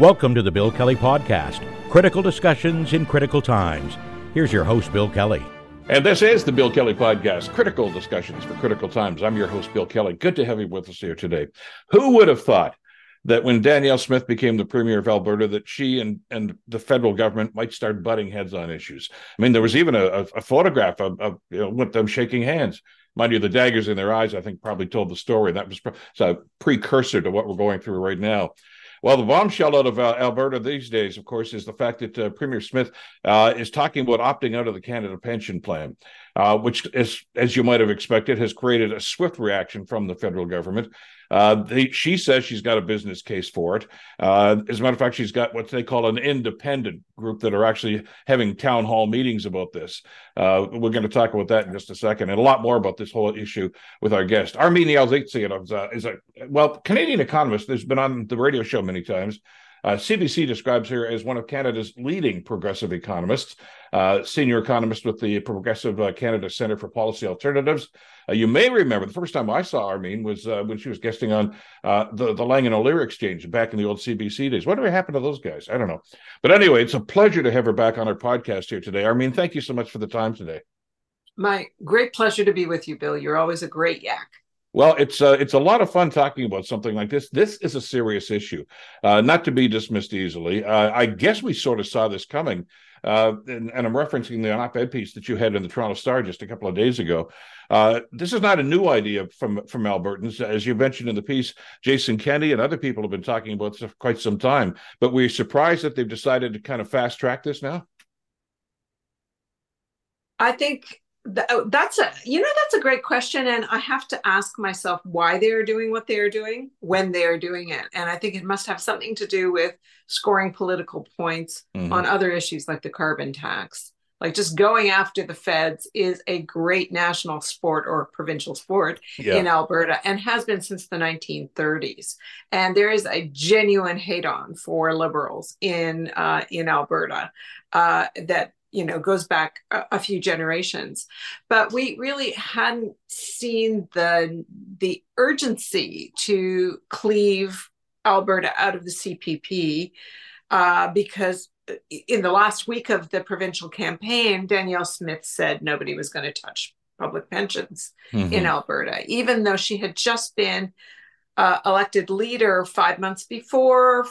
Welcome to the Bill Kelly Podcast critical discussions in critical times. Here's your host, Bill Kelly. And this is the Bill Kelly Podcast, critical discussions for critical times. I'm your host, Bill Kelly. Good to have you with us here today. Who would have thought that when Danielle Smith became the premier of Alberta, that she and, and the federal government might start butting heads on issues? I mean, there was even a, a photograph of, of you know, with them shaking hands. Mind you, the daggers in their eyes, I think, probably told the story. That was a precursor to what we're going through right now. Well, the bombshell out of uh, Alberta these days, of course, is the fact that uh, Premier Smith uh, is talking about opting out of the Canada Pension Plan, uh, which, is, as you might have expected, has created a swift reaction from the federal government. Uh, they, she says she's got a business case for it. Uh, as a matter of fact, she's got what they call an independent group that are actually having town hall meetings about this. Uh, we're going to talk about that in just a second, and a lot more about this whole issue with our guest. Armine Yalnizyan is is a well Canadian economist. There's been on the radio show many times. Uh, CBC describes her as one of Canada's leading progressive economists, uh, senior economist with the Progressive uh, Canada Center for Policy Alternatives. Uh, you may remember the first time I saw Armine was uh, when she was guesting on the, the Lang and O'Leary Exchange back in the old CBC days. Whatever happened to those guys? I don't know. But anyway, it's a pleasure to have her back on our podcast here today. Armine, thank you so much for the time today. My great pleasure to be with you, Bill. You're always a great yak. Well, it's uh, it's a lot of fun talking about something like this. This is a serious issue, uh, not to be dismissed easily. Uh, I guess we sort of saw this coming, uh, and, and, I'm referencing the op-ed piece that you had in the Toronto Star just a couple of days ago. Uh, this is not a new idea from from Albertans, as you mentioned in the piece. Jason Kenney and other people have been talking about this for quite some time, but we're surprised that they've decided to kind of fast track this now. I think that's a you know that's a great question and i have to ask myself why they're doing what they're doing when they're doing it and i think it must have something to do with scoring political points mm-hmm. on other issues like the carbon tax like just going after the feds is a great national sport or provincial sport yeah. in alberta and has been since the 1930s and there is a genuine hate on for liberals in uh, in alberta uh, that you know goes back a, a, few generations but we really hadn't seen the the urgency to cleave alberta out of the cpp uh, because in the last week of the provincial campaign danielle smith said nobody was going to touch public pensions mm-hmm. in alberta even though she had just been uh, elected leader five months before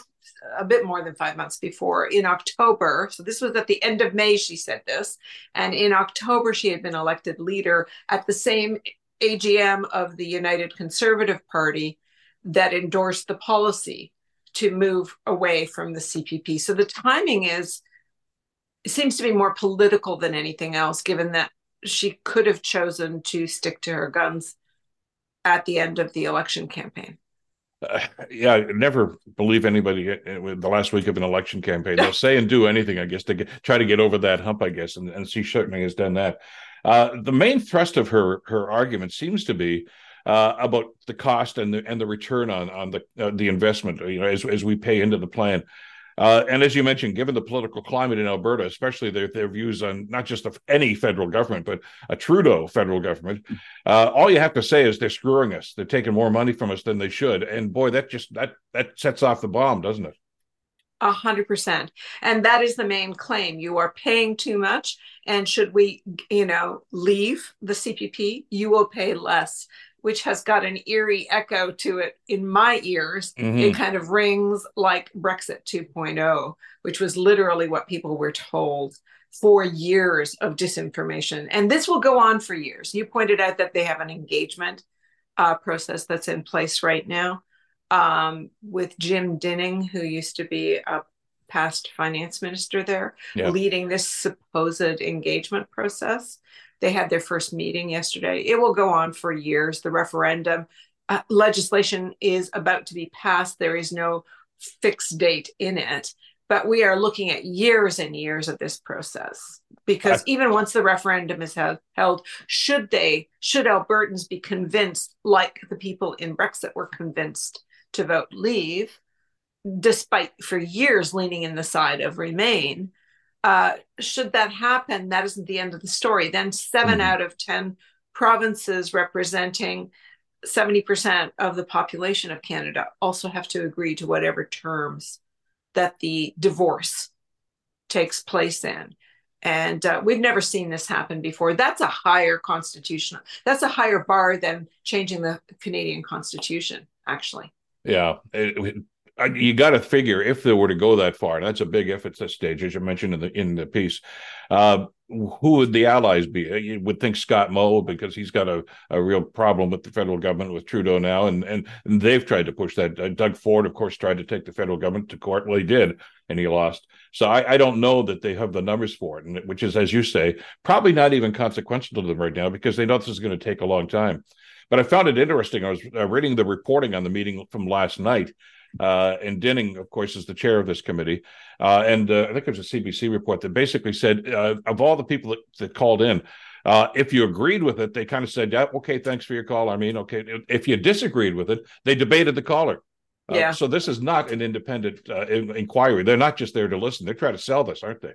a bit more than five months before in October. So this was at the end of May, she said this. And in October, she had been elected leader at the same AGM of the United Conservative Party that endorsed the policy to move away from the CPP. So the timing is, it seems to be more political than anything else, given that she could have chosen to stick to her guns at the end of the election campaign uh, yeah, never believe anybody with the last week of an election campaign. They'll say and do anything, I guess, to get, try to get over that hump, I guess, and, and she certainly has done that. Uh, the main thrust of her her argument seems to be uh, about the cost and the and the return on on the uh, the investment. You know, as as we pay into the plan. Uh, and as you mentioned, given the political climate in Alberta, especially their, their views on not just of any federal government, but a Trudeau federal government, uh, all you have to say is they're screwing us. They're taking more money from us than they should. And boy, that just that that sets off the bomb, doesn't it? A hundred percent. And that is the main claim. You are paying too much. And should we, you know, leave the CPP, you will pay less which has got an eerie echo to it in my ears. Mm-hmm. It kind of rings like Brexit 2.0, which was literally what people were told for years of disinformation. And this will go on for years. You pointed out that they have an engagement uh, process that's in place right now um, with Jim Dinning, who used to be a past finance minister there, yeah. leading this supposed engagement process. They had their first meeting yesterday. It will go on for years. The referendum uh, legislation is about to be passed. There is no fixed date in it, but we are looking at years and years of this process because even once the referendum is held, held, should they, should Albertans be convinced, like the people in Brexit were convinced to vote leave, despite for years leaning in the side of remain, uh, should that happen, that isn't the end of the story. Then 7 mm-hmm. out of 10 provinces representing 70% of the population of Canada also have to agree to whatever terms that the divorce takes place in. And uh, we've never seen this happen before. That's a higher constitutional, that's a higher bar than changing the Canadian Constitution, actually. Yeah. It, you got to figure if they were to go that far, and that's a big if at this stage, as you mentioned in the in the piece. Uh, who would the allies be? Uh, you would think Scott Moe because he's got a, a real problem with the federal government with Trudeau now, and and, they've tried to push that. Uh, Doug Ford, of course, tried to take the federal government to court. Well, he did, and he lost. So I, I don't know that they have the numbers for it, and which is, as you say, probably not even consequential to them right now because they know this is going to take a long time. But I found it interesting. I was uh, reading the reporting on the meeting from last night uh, and Dinning, of course, is the chair of this committee. Uh, and uh, I think it was a CBC report that basically said uh, of all the people that, that called in, uh, if you agreed with it, they kind of said, "Yeah, okay, thanks for your call." I mean, okay. If you disagreed with it, they debated the caller. Uh, yeah. So this is not an independent inquiry. They're not just there to listen. They're trying to sell this, aren't they?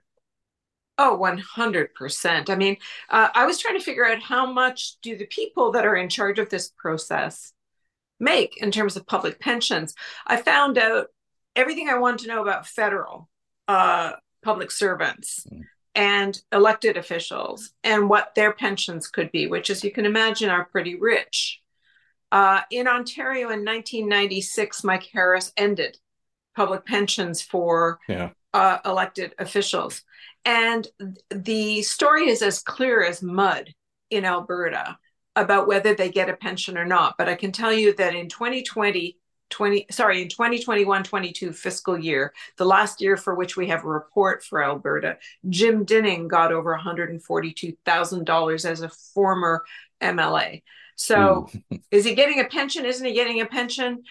Oh, 100%. I mean, I was trying to figure out how much do the people that are in charge of this process make in terms of public pensions. I found out everything I wanted to know about federal uh, public servants mm. and elected officials and what their pensions could be, which, as you can imagine, are pretty rich. Uh, in Ontario in 1996, Mike Harris ended public pensions for yeah. uh, elected officials. And the story is as clear as mud in Alberta about whether they get a pension or not. But I can tell you that in 2020, 20 sorry in 2021 22 fiscal year the last year for which we have a report for alberta jim dinning got over $142000 as a former mla so hmm. is he getting a pension? Isn't he getting a pension?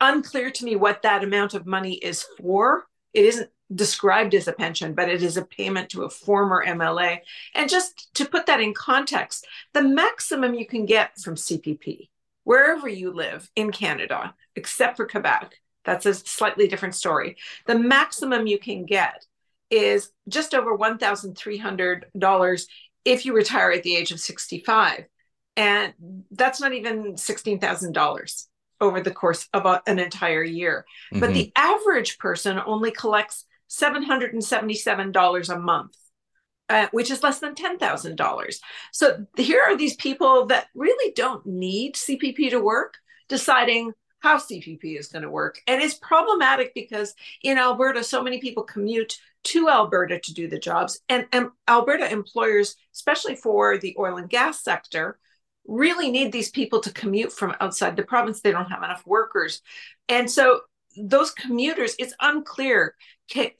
Unclear to me what that amount of money is for. It isn't described as a pension, but it is a payment to a former MLA. And just to put that in context, the maximum you can get from CPP, wherever you live in Canada, except for Quebec, that's a slightly different story. The maximum you can get is just over $1,300 if you retire at the age of 65. And that's not even $16,000 over the course of a, an entire year. Mm-hmm. But the average person only collects $777 a month. Uh, which is less than $10,000. So here are these people that really don't need CPP to work, deciding how CPP is going to work. And it's problematic because in Alberta, so many people commute to Alberta to do the jobs. And, and Alberta employers, especially for the oil and gas sector, really need these people to commute from outside the province. They don't have enough workers. And so those commuters, it's unclear.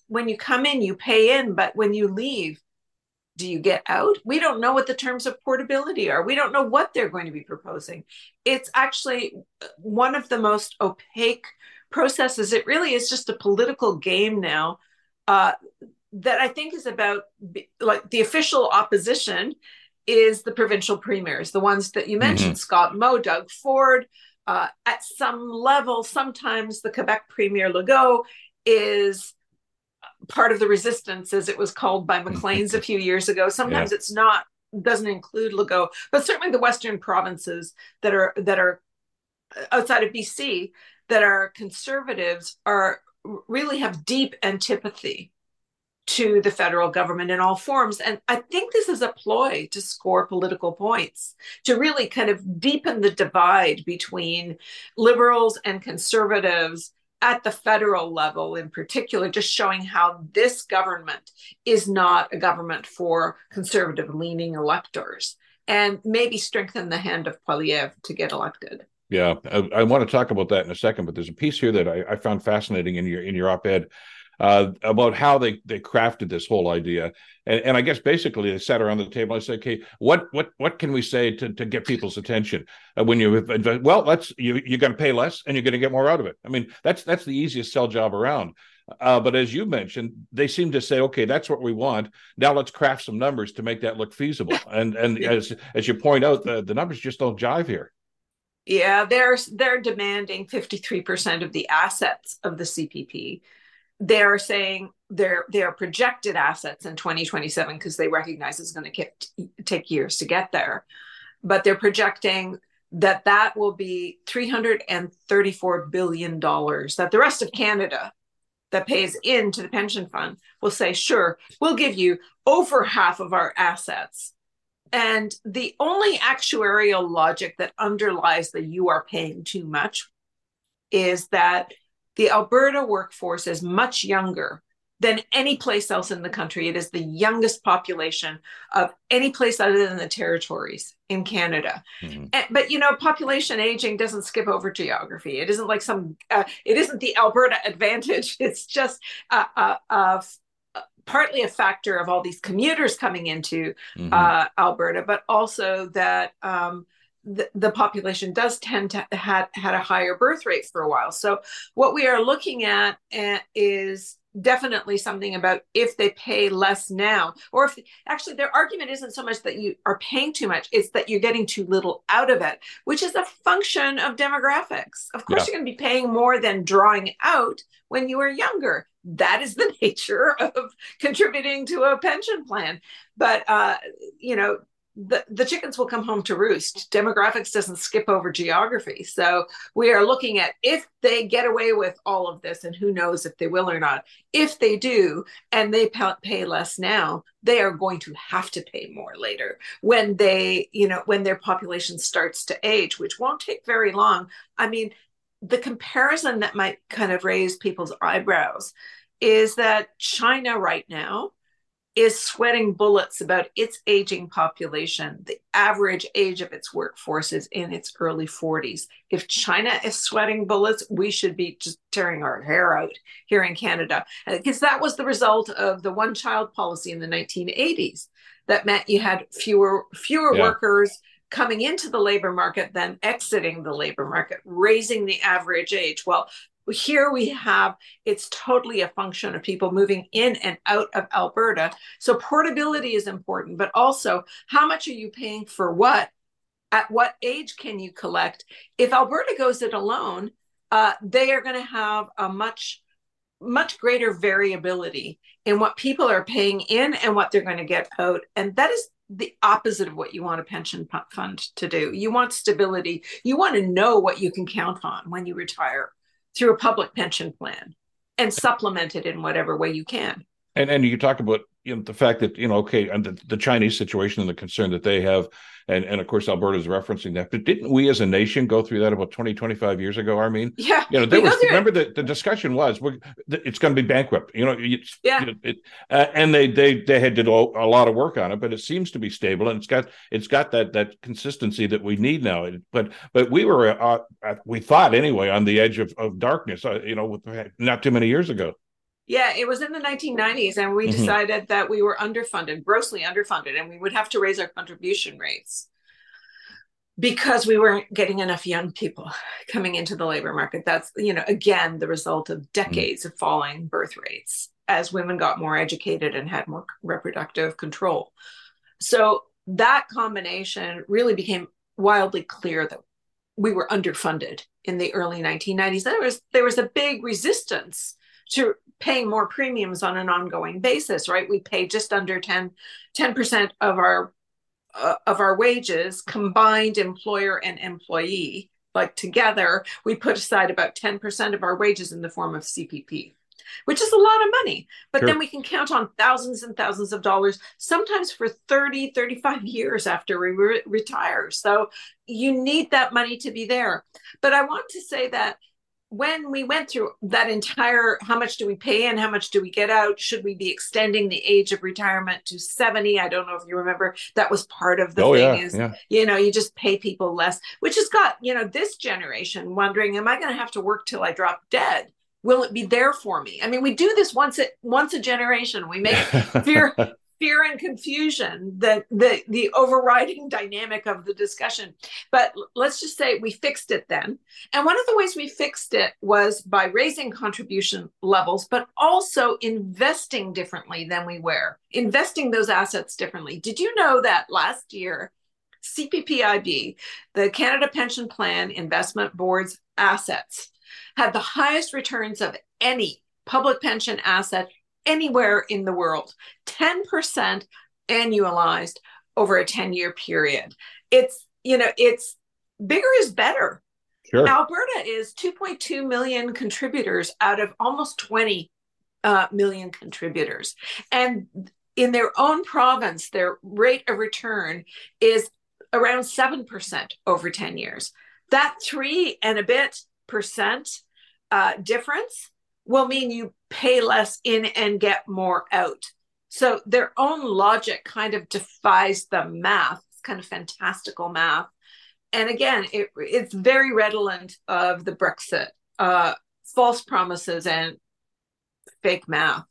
When you come in, you pay in, but when you leave, do you get out? We don't know what the terms of portability are. We don't know what they're going to be proposing. It's actually one of the most opaque processes. It really is just a political game now uh, that I think is about like the official opposition is the provincial premiers, the ones that you mentioned, mm-hmm. Scott Moe, Doug Ford, uh, at some level, sometimes the Quebec Premier Legault is part of the resistance, as it was called by Maclean's a few years ago. Sometimes yeah. it's not doesn't include Legault, but certainly the Western provinces that are that are outside of BC that are conservatives are really have deep antipathy to the federal government in all forms. And I think this is a ploy to score political points, to really kind of deepen the divide between liberals and conservatives at the federal level in particular, just showing how this government is not a government for conservative leaning electors and maybe strengthen the hand of Poilievre to get elected. Yeah, I, I, want to talk about that in a second, but there's a piece here that I, I found fascinating in your in your op-ed uh, about how they they crafted this whole idea. And, and, I guess basically they sat around the table. I said, "Okay, what what what can we say to to get people's attention uh, when you? Well, let's you you're going to pay less and you're going to get more out of it. I mean, that's that's the easiest sell job around." Uh, but as you mentioned, they seem to say, "Okay, that's what we want. Now let's craft some numbers to make that look feasible." And and as as you point out, the, the numbers just don't jive here. Yeah, they're they're demanding 53% of the assets of the CPP they're saying they're they're projected assets in 2027 because they recognize it's going to take years to get there but they're projecting that that will be 334 billion dollars that the rest of canada that pays into the pension fund will say, sure, we'll give you over half of our assets. And the only actuarial logic that underlies that you are paying too much is that the Alberta workforce is much younger than any place else in the country. It is the youngest population of any place other than the territories in Canada. Mm-hmm. And, but you know, population aging doesn't skip over geography. It isn't like some. Uh, it isn't the Alberta advantage. It's just a, a, a, partly a factor of all these commuters coming into mm-hmm. uh, Alberta, but also that. Um, the, the, population does tend to had had a higher birth rate for a while. So what we are looking at uh, is definitely something about if they pay less now or if actually their argument isn't so much that you are paying too much it's that you're getting too little out of it which is a function of demographics of course yeah. you're going to be paying more than drawing out when you are younger that is the nature of contributing to a pension plan but uh, you know the, the chickens will come home to roost. Demographics doesn't skip over geography. So we are looking at if they get away with all of this, and who knows if they will or not. If they do, and they pay less now, they are going to have to pay more later when they, you know, when their population starts to age, which won't take very long. I mean, the comparison that might kind of raise people's eyebrows is that China right now is sweating bullets about its aging population. The average age of its workforce is in its early 40s. If China is sweating bullets, we should be just tearing our hair out here in Canada. Uh, because that was the result of the one child policy in the 1980s that meant you had fewer fewer yeah. workers coming into the labor market than exiting the labor market, raising the average age. Well, here we have it's totally a function of people moving in and out of Alberta. So portability is important, but also how much are you paying for what? At what age can you collect? If Alberta goes it alone, uh, they are going to have a much much greater variability in what people are paying in and what they're going to get out and that is the opposite of what you want a pension fund to do you want stability you want to know what you can count on when you retire through a public pension plan and supplement it in whatever way you can. And and you talk about you know the fact that you know okay and the, the Chinese situation and the concern that they have and and of course Alberta is referencing that but didn't we as a nation go through that about 20 25 years ago Armine yeah you know there was remember the, the discussion was we're, it's going to be bankrupt you know yeah. it, uh, and they they they had did a lot of work on it but it seems to be stable and it's got it's got that that consistency that we need now but but we were uh, uh, we thought anyway on the edge of, of darkness uh, you know not too many years ago yeah, it was in the 1990s, and we mm-hmm. decided that we were underfunded, grossly underfunded, and we would have to raise our contribution rates because we weren't getting enough young people coming into the labor market. That's, you know, again, the result of decades mm-hmm. of falling birth rates as women got more educated and had more reproductive control. So that combination really became wildly clear that we were underfunded in the early 1990s. There was there was a big resistance to paying more premiums on an ongoing basis, right? We pay just under 10 10% of our uh, of our wages combined employer and employee like together we put aside about 10% of our wages in the form of cpp which is a lot of money but sure. then we can count on thousands and thousands of dollars sometimes for 30 35 years after we re- retire so you need that money to be there but i want to say that when we went through that entire how much do we pay and how much do we get out? Should we be extending the age of retirement to 70 i don't know if you remember. That was part of the oh, thing yeah, is yeah. you know you just pay people less which has got you know this generation wondering am i going to have to work till i drop dead? Will it be there for me? I mean we do this once a once a generation. We make fear fear and confusion that the the overriding dynamic of the discussion. But let's just say we fixed it then. And one of the ways we fixed it was by raising contribution levels but also investing differently than we were investing those assets differently. Did you know that last year CPPIB, the Canada Pension Plan Investment Board's assets, had the highest returns of any public pension asset anywhere in the world 10% annualized over a 10 year period it's you know it's bigger is better sure. alberta is 2.2 million contributors out of almost 20 uh, million contributors. And in their own province, their rate of return is around 7% over 10 years. That three and a bit percent uh, difference will mean you pay less in and get more out. So their own logic kind of defies the math. It's kind of fantastical math. And again, it, it's very redolent of the Brexit uh, false promises and fake math.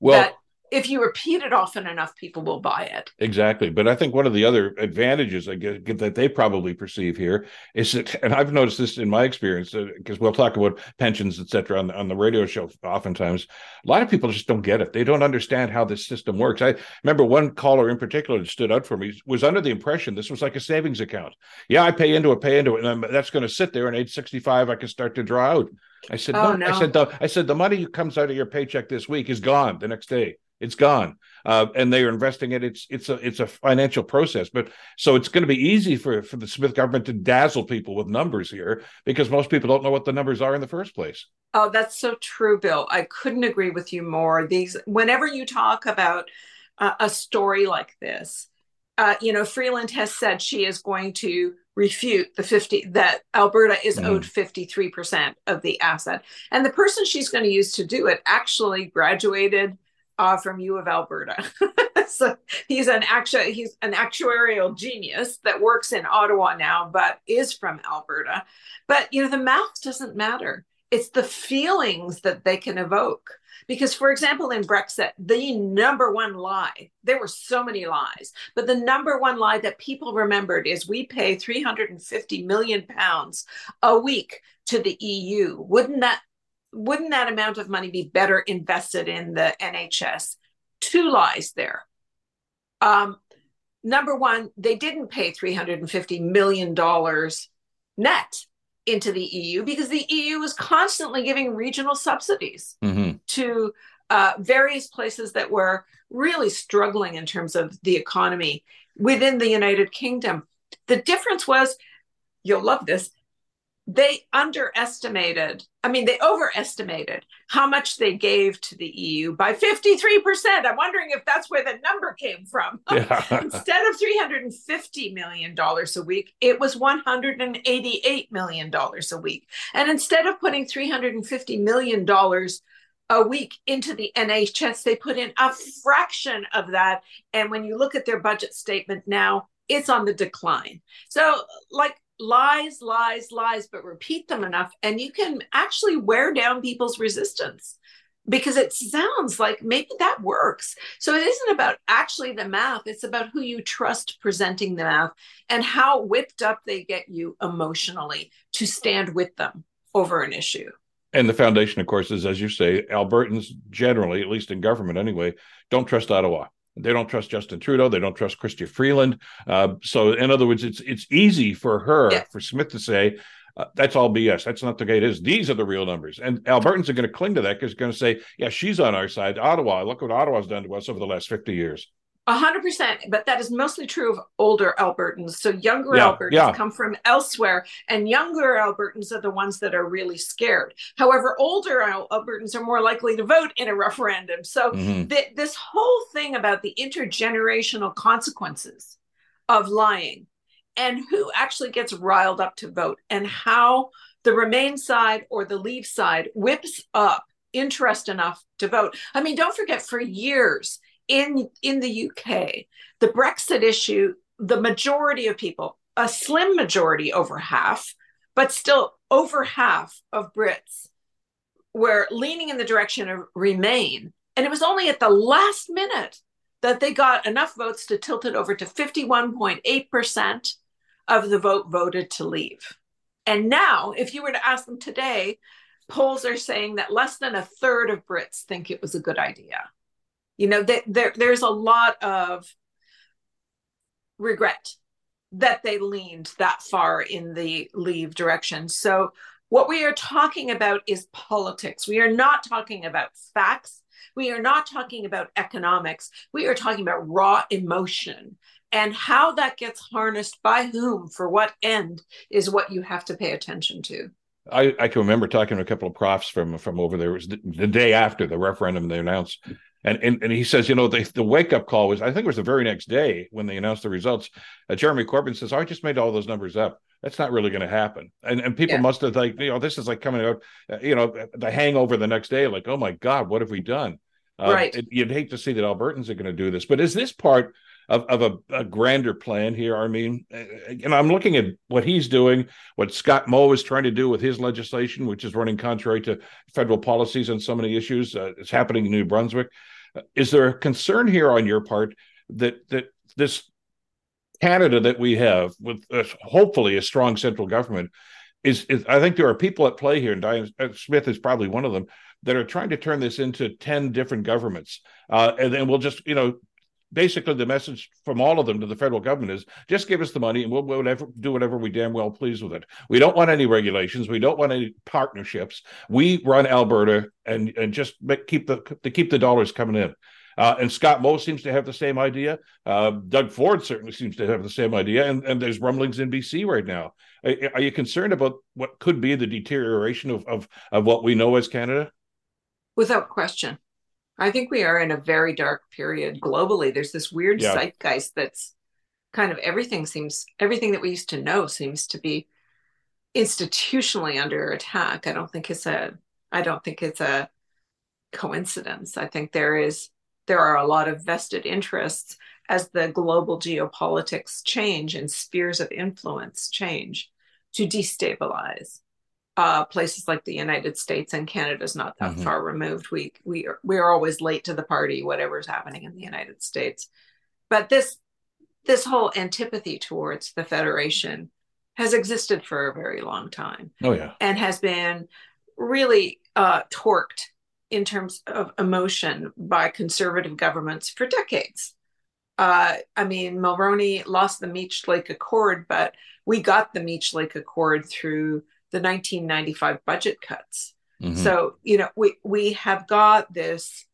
Well, that if you repeat it often enough, people will buy it. Exactly. But I think one of the other advantages I that they probably perceive here is that, and I've noticed this in my experience, because uh, we'll talk about pensions, et cetera, on, on the radio show oftentimes. A lot of people just don't get it. They don't understand how this system works. I remember one caller in particular that stood out for me was under the impression this was like a savings account. Yeah, I pay into it, pay into it, and I'm, that's going to sit there. And age 65, I can start to draw out. I said, oh, no. no. I said, the, I said, the money comes out of your paycheck this week is gone the next day. It's gone, uh, and they are investing it. It's it's a it's a financial process, but so it's going to be easy for for the Smith government to dazzle people with numbers here because most people don't know what the numbers are in the first place. Oh, that's so true, Bill. I couldn't agree with you more. These whenever you talk about uh, a story like this, uh, you know, Freeland has said she is going to refute the 50 that Alberta is mm. owed 53% of the asset. And the person she's going to use to do it actually graduated uh, from U of Alberta. so he's an actu- he's an actuarial genius that works in Ottawa now, but is from Alberta. But you know, the math doesn't matter. It's the feelings that they can evoke. Because, for example, in Brexit, the number one lie, there were so many lies, but the number one lie that people remembered is we pay 350 million pounds a week to the EU. Wouldn't that wouldn't that amount of money be better invested in the NHS? Two lies there. Um, number one, they didn't pay $350 million net into the EU because the EU was constantly giving regional subsidies mm-hmm. to uh, various places that were really struggling in terms of the economy within the United Kingdom. The difference was, you'll love this, they underestimated, I mean, they overestimated how much they gave to the EU by 53%. I'm wondering if that's where the number came from. Yeah. Instead of $350 million a week, it was $188 million a week. And instead of putting $350 million a week into the NHS, they put in a fraction of that. And when you look at their budget statement now, it's on the decline. So, like, lies, lies, lies, but repeat them enough, and you can actually wear down people's resistance because it sounds like maybe that works. So it isn't about actually the math, it's about who you trust presenting the math and how whipped up they get you emotionally to stand with them over an issue. And the foundation, of course, is as you say, Albertans generally, at least in government anyway, don't trust Ottawa. They don't trust Justin Trudeau. They don't trust Chrystia Freeland. Uh, so, in other words, it's it's easy for her, yeah. for Smith to say, uh, that's all BS. That's not the way it is. These are the real numbers. And Albertans are going to cling to that because they're going to say, yeah, she's on our side. Ottawa, look what Ottawa's done to us over the last 50 years. A hundred percent, but that is mostly true of older Albertans. So younger yeah, Albertans yeah. come from elsewhere, and younger Albertans are the ones that are really scared. However, older Albertans are more likely to vote in a referendum. So mm-hmm. th- this whole thing about the intergenerational consequences of lying and who actually gets riled up to vote and how the Remain side or the Leave side whips up interest enough to vote. I mean, don't forget for years in in the UK, the Brexit issue, the majority of people, a slim majority, over half, but still over half of Brits were leaning in the direction of Remain. And it was only at the last minute that they got enough votes to tilt it over to 51.8% of the vote voted to leave. And now, if you were to ask them today, polls are saying that less than a third of Brits think it was a good idea. You know, that there, there's a lot of regret that they leaned that far in the leave direction. So, what we are talking about is politics. We are not talking about facts. We are not talking about economics. We are talking about raw emotion. And how that gets harnessed by whom, for what end, is what you have to pay attention to. I, I can remember talking to a couple of profs from from over there. It was the, the day after the referendum they announced, and and, and he says, you know, the, the wake up call was I think it was the very next day when they announced the results. Uh, Jeremy Corbyn says, oh, I just made all those numbers up. That's not really going to happen. And and people yeah. must have like, you know, this is like coming out, uh, you know, the hangover the next day, like, oh my God, what have we done? Uh, right. It, you'd hate to see that Albertans are going to do this, but is this part of, of a, a, grander plan here. I mean, and I'm looking at what he's doing, what Scott Moe is trying to do with his legislation, which is running contrary to federal policies on so many issues. Uh, it's happening in New Brunswick. Is there a concern here on your part that that this Canada that we have, with uh, hopefully a strong central government, is, is, I think there are people at play here, and Diane uh, Smith is probably one of them that are trying to turn this into ten different governments, uh, and then we'll just you know basically the message from all of them to the federal government is just give us the money and we'll whatever, do whatever we damn well please with it. We don't want any regulations. We don't want any partnerships. We run Alberta and and just make, keep the to keep the dollars coming in. Uh, and Scott Moe seems to have the same idea. Uh, Doug Ford certainly seems to have the same idea. And, and there's rumblings in BC right now. Are, are, you concerned about what could be the deterioration of, of, of what we know as Canada? Without question. I think we are in a very dark period globally. There's this weird yeah. zeitgeist that's kind of everything seems everything that we used to know seems to be institutionally under attack. I don't think it's a I don't think it's a coincidence. I think there is there are a lot of vested interests as the global geopolitics change and spheres of influence change to destabilize uh, places like the United States and Canada is not that mm-hmm. far removed. We we are, we are always late to the party, whatever's happening in the United States. But this this whole antipathy towards the Federation has existed for a very long time. Oh yeah, and has been really uh, torqued in terms of emotion by conservative governments for decades. Uh, I mean, Mulroney lost the Meech Lake Accord, but we got the Meech Lake Accord through the 1995 budget cuts. Mm-hmm. So, you know, we, we have got this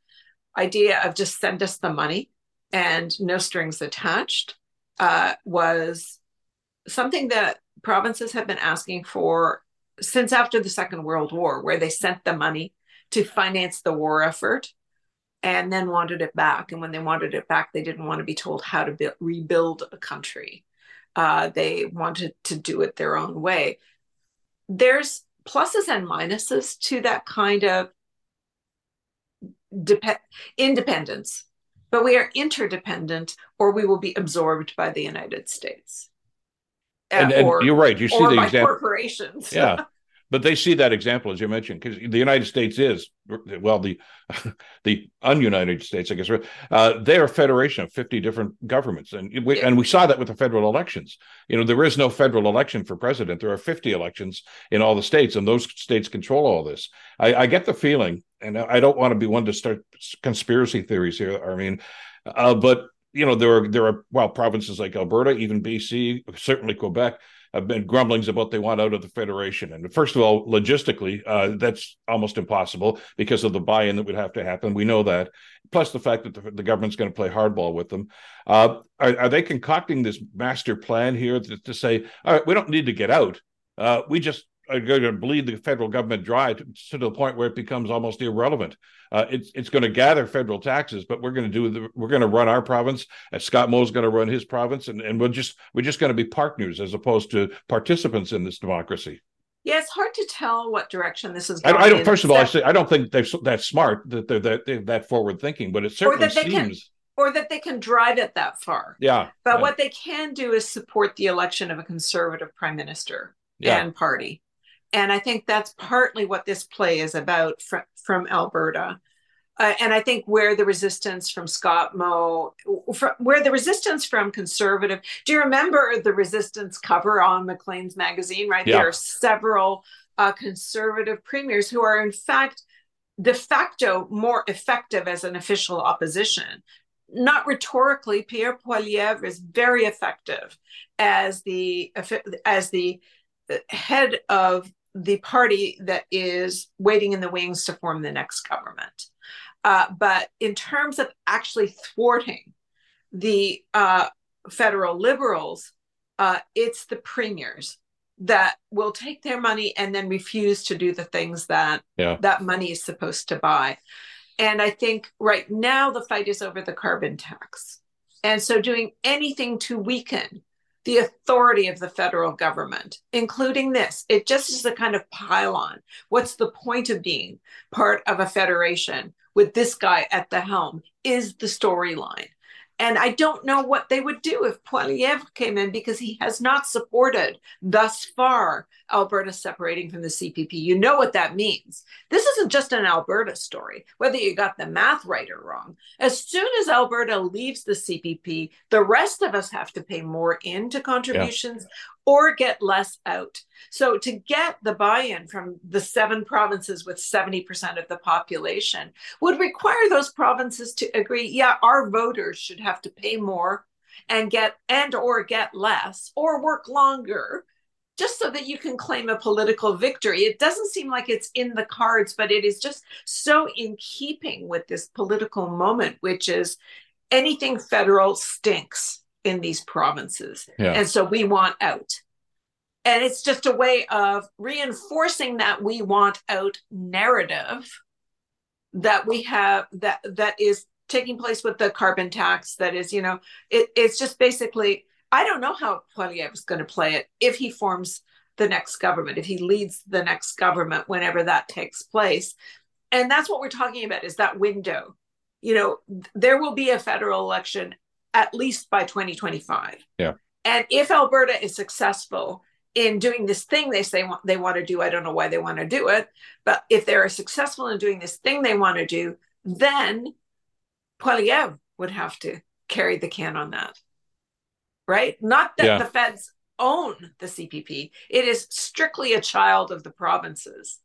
idea of just send us the money and no strings attached uh, was something that provinces have been asking for since after the Second World War, where they sent the money to finance the war effort and then wanted it back. And when they wanted it back, they didn't want to be told how to build, rebuild a country. Uh, they wanted to do it their own way there's pluses and minuses to that kind of dep- independence but we are interdependent or we will be absorbed by the united states. And, or, you're right you see the example corporations. Yeah but they see that example as you mentioned because the United States is well the the ununited states I guess uh, they are a federation of fifty different governments and we, and we saw that with the federal elections. You know there is no federal election for president. There are fifty elections in all the states, and those states control all this. I, I get the feeling, and I don't want to be one to start conspiracy theories here. I mean, uh, but you know there are there are well provinces like Alberta, even BC, certainly Quebec have been grumblings about they want out of the federation. And first of all, logistically, uh, that's almost impossible because of the buy-in that would have to happen. We know that. Plus the fact that the, the government's going to play hardball with them. Uh, are, are, they concocting this master plan here to, to, say, all right, we don't need to get out. Uh, we just are going to bleed the federal government dry to, to the point where it becomes almost irrelevant. Uh, it's it's going to gather federal taxes, but we're going to do the, we're going to run our province, and Scott Moe's going to run his province, and, and we're just we're just going to be partners as opposed to participants in this democracy. Yeah, it's hard to tell what direction this is going. I, I don't. First of all, I say I don't think they're that smart that they're that they're that forward thinking, but it certainly seems. Can, or that they can drive it that far. Yeah. But yeah. what they can do is support the election of a conservative prime minister yeah. and party. And I think that's partly what this play is about from, from Alberta. Uh, and I think where the resistance from Scott Moe, from, where the resistance from conservative, do you remember the resistance cover on Maclean's magazine, right? Yeah. There are several uh, conservative premiers who are, in fact, de facto more effective as an official opposition. Not rhetorically, Pierre Poilievre is very effective as the as the head of the party that is waiting in the wings to form the next government. Uh, but in terms of actually thwarting the uh, federal liberals, uh, it's the premiers that will take their money and then refuse to do the things that Yeah. that money is supposed to buy. And I think right now the fight is over the carbon tax. And so doing anything to weaken the authority of the federal government, including this, it just is a kind of pylon. What's the point of being part of a federation with this guy at the helm? Is the storyline. And I don't know what they would do if Poilievre came in because he has not supported thus far Alberta separating from the CPP. You know what that means. This isn't just an Alberta story, whether you got the math right or wrong. As soon as Alberta leaves the CPP, the rest of us have to pay more into contributions yeah. or get less out. So, to get the buy in from the seven provinces with 70% of the population would require those provinces to agree yeah, our voters should have to pay more and get and or get less or work longer just so that you can claim a political victory. It doesn't seem like it's in the cards, but it is just so in keeping with this political moment, which is anything federal stinks in these provinces. Yeah. And so we want out. And it's just a way of reinforcing that we want out narrative that we have that that is taking place with the carbon tax that is you know it, it's just basically I don't know how Poilievre is going to play it if he forms the next government, if he leads the next government whenever that takes place. And that's what we're talking about is that window. You know, there will be a federal election at least by 2025. Yeah. And if Alberta is successful in doing this thing they say they want to do, I don't know why they want to do it, but if they're successful in doing this thing they want to do, then Poilievre would have to carry the can on that right? Not that Yeah. the feds own the CPP, it is strictly a child of the provinces,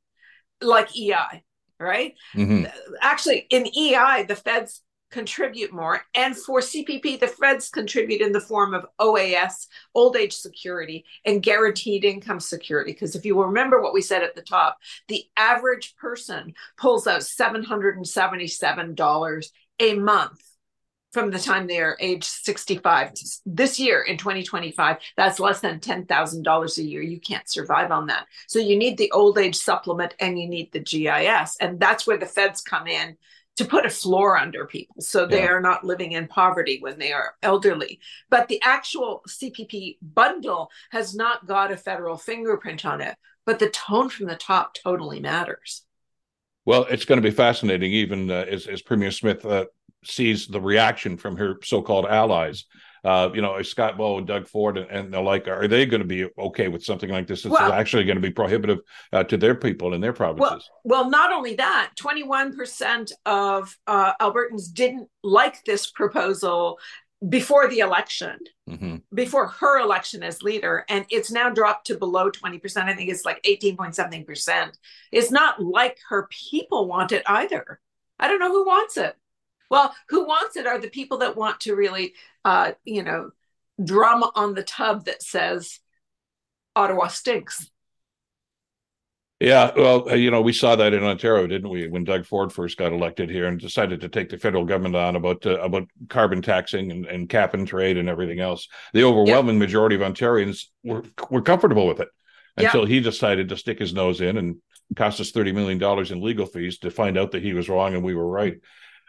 like EI, right? Mhm. Actually, in EI, the feds contribute more. And for CPP, the feds contribute in the form of OAS, old age security, and guaranteed income security. Because if you remember what we said at the top, the average person pulls out $777 a month from the time they are age 65 this year in 2025 that's less than $10,000 a year. You can't survive on that. So you need the old age supplement and you need the GIS and that's where the feds come in to put a floor under people so they Yeah. are not living in poverty when they are elderly. But the actual CPP bundle has not got a federal fingerprint on it but the tone from the top totally matters. Well, it's going to be fascinating, even uh, as, as Premier Smith uh, sees the reaction from her so-called allies. Uh, you know, Scott Moe and Doug Ford and, and the like, are they going to be okay with something like this? It's Well- actually going to be prohibitive uh, to their people in their provinces. Well, not only that, 21% of uh, Albertans didn't like this proposal before the election, hmm before her election as leader, and it's now dropped to below 20%. I think it's like 18 point something percent. It's not like her people want it either. I don't know who wants it. Well, who wants it are the people that want to really, uh, you know, drum on the tub that says Ottawa stinks. Yeah, well, uh, you know, we saw that in Ontario, didn't we? When Doug Ford first got elected here and decided to take the federal government on about uh, about carbon taxing and, and cap and trade and everything else. The overwhelming majority of Ontarians were were comfortable with it Yeah. until he decided to stick his nose in and cost us thirty million dollars in legal fees to find out that he was wrong and we were right.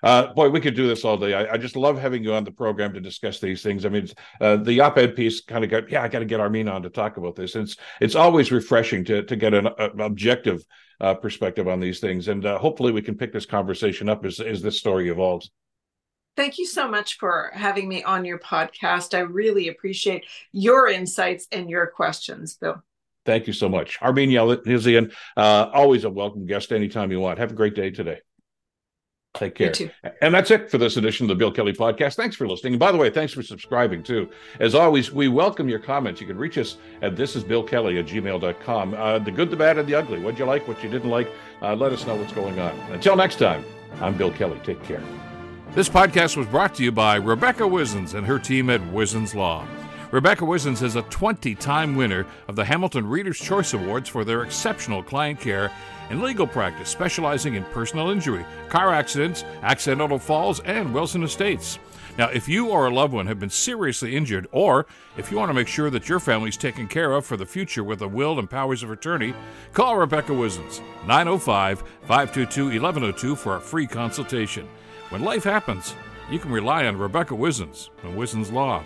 Uh, boy, we could do this all day. I, I just love having you on the program to discuss these things. I mean, uh, the op-ed piece kind of got, yeah, I got to get Armine on to talk about this. It's it's always refreshing to to get an uh, objective uh, perspective on these things, and uh, hopefully we can pick this conversation up as as this story evolves. Thank you so much for having me on your podcast. I really appreciate your insights and your questions, Bill. Thank you so much, Armine Yalnizyan. Uh, always a welcome guest anytime you want. Have a great day today. Take care. You too. And that's it for this edition of the Bill Kelly Podcast. Thanks for listening. And by the way, thanks for subscribing too. As always, we welcome your comments. You can reach us at thisisbillkelly at gmail.com. Uh, the good, the bad, and the ugly. What you like, what you didn't like. Uh, let us know what's going on. Until next time, I'm Bill Kelly. Take care. This podcast was brought to you by Rebecca Wizens and her team at Wizens Law. Rebecca Wizens is a 20 time winner of the Hamilton Reader's Choice Awards for their exceptional client care and legal practice, specializing in personal injury, car accidents, accidental falls, and Wilson Estates. Now, if you or a loved one have been seriously injured, or if you want to make sure that your family is taken care of for the future with a will and powers of attorney, call Rebecca Wizens, 905 522 1102 for a free consultation. When life happens, you can rely on Rebecca Wizens and Wizens Law.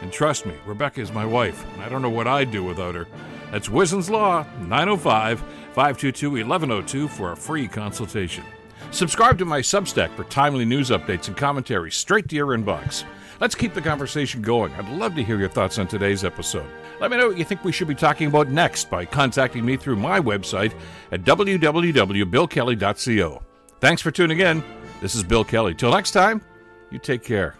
And trust me, Rebecca is my wife, and I don't know what I'd do without her. That's Wizens Law, 905 522 1102 for a free consultation. Subscribe to my Substack for timely news updates and commentary straight to your inbox. Let's keep the conversation going. I'd love to hear your thoughts on today's episode. Let me know what you think we should be talking about next by contacting me through my website at www.billkelly.co. Thanks for tuning in. This is Bill Kelly. Till next time, you take care.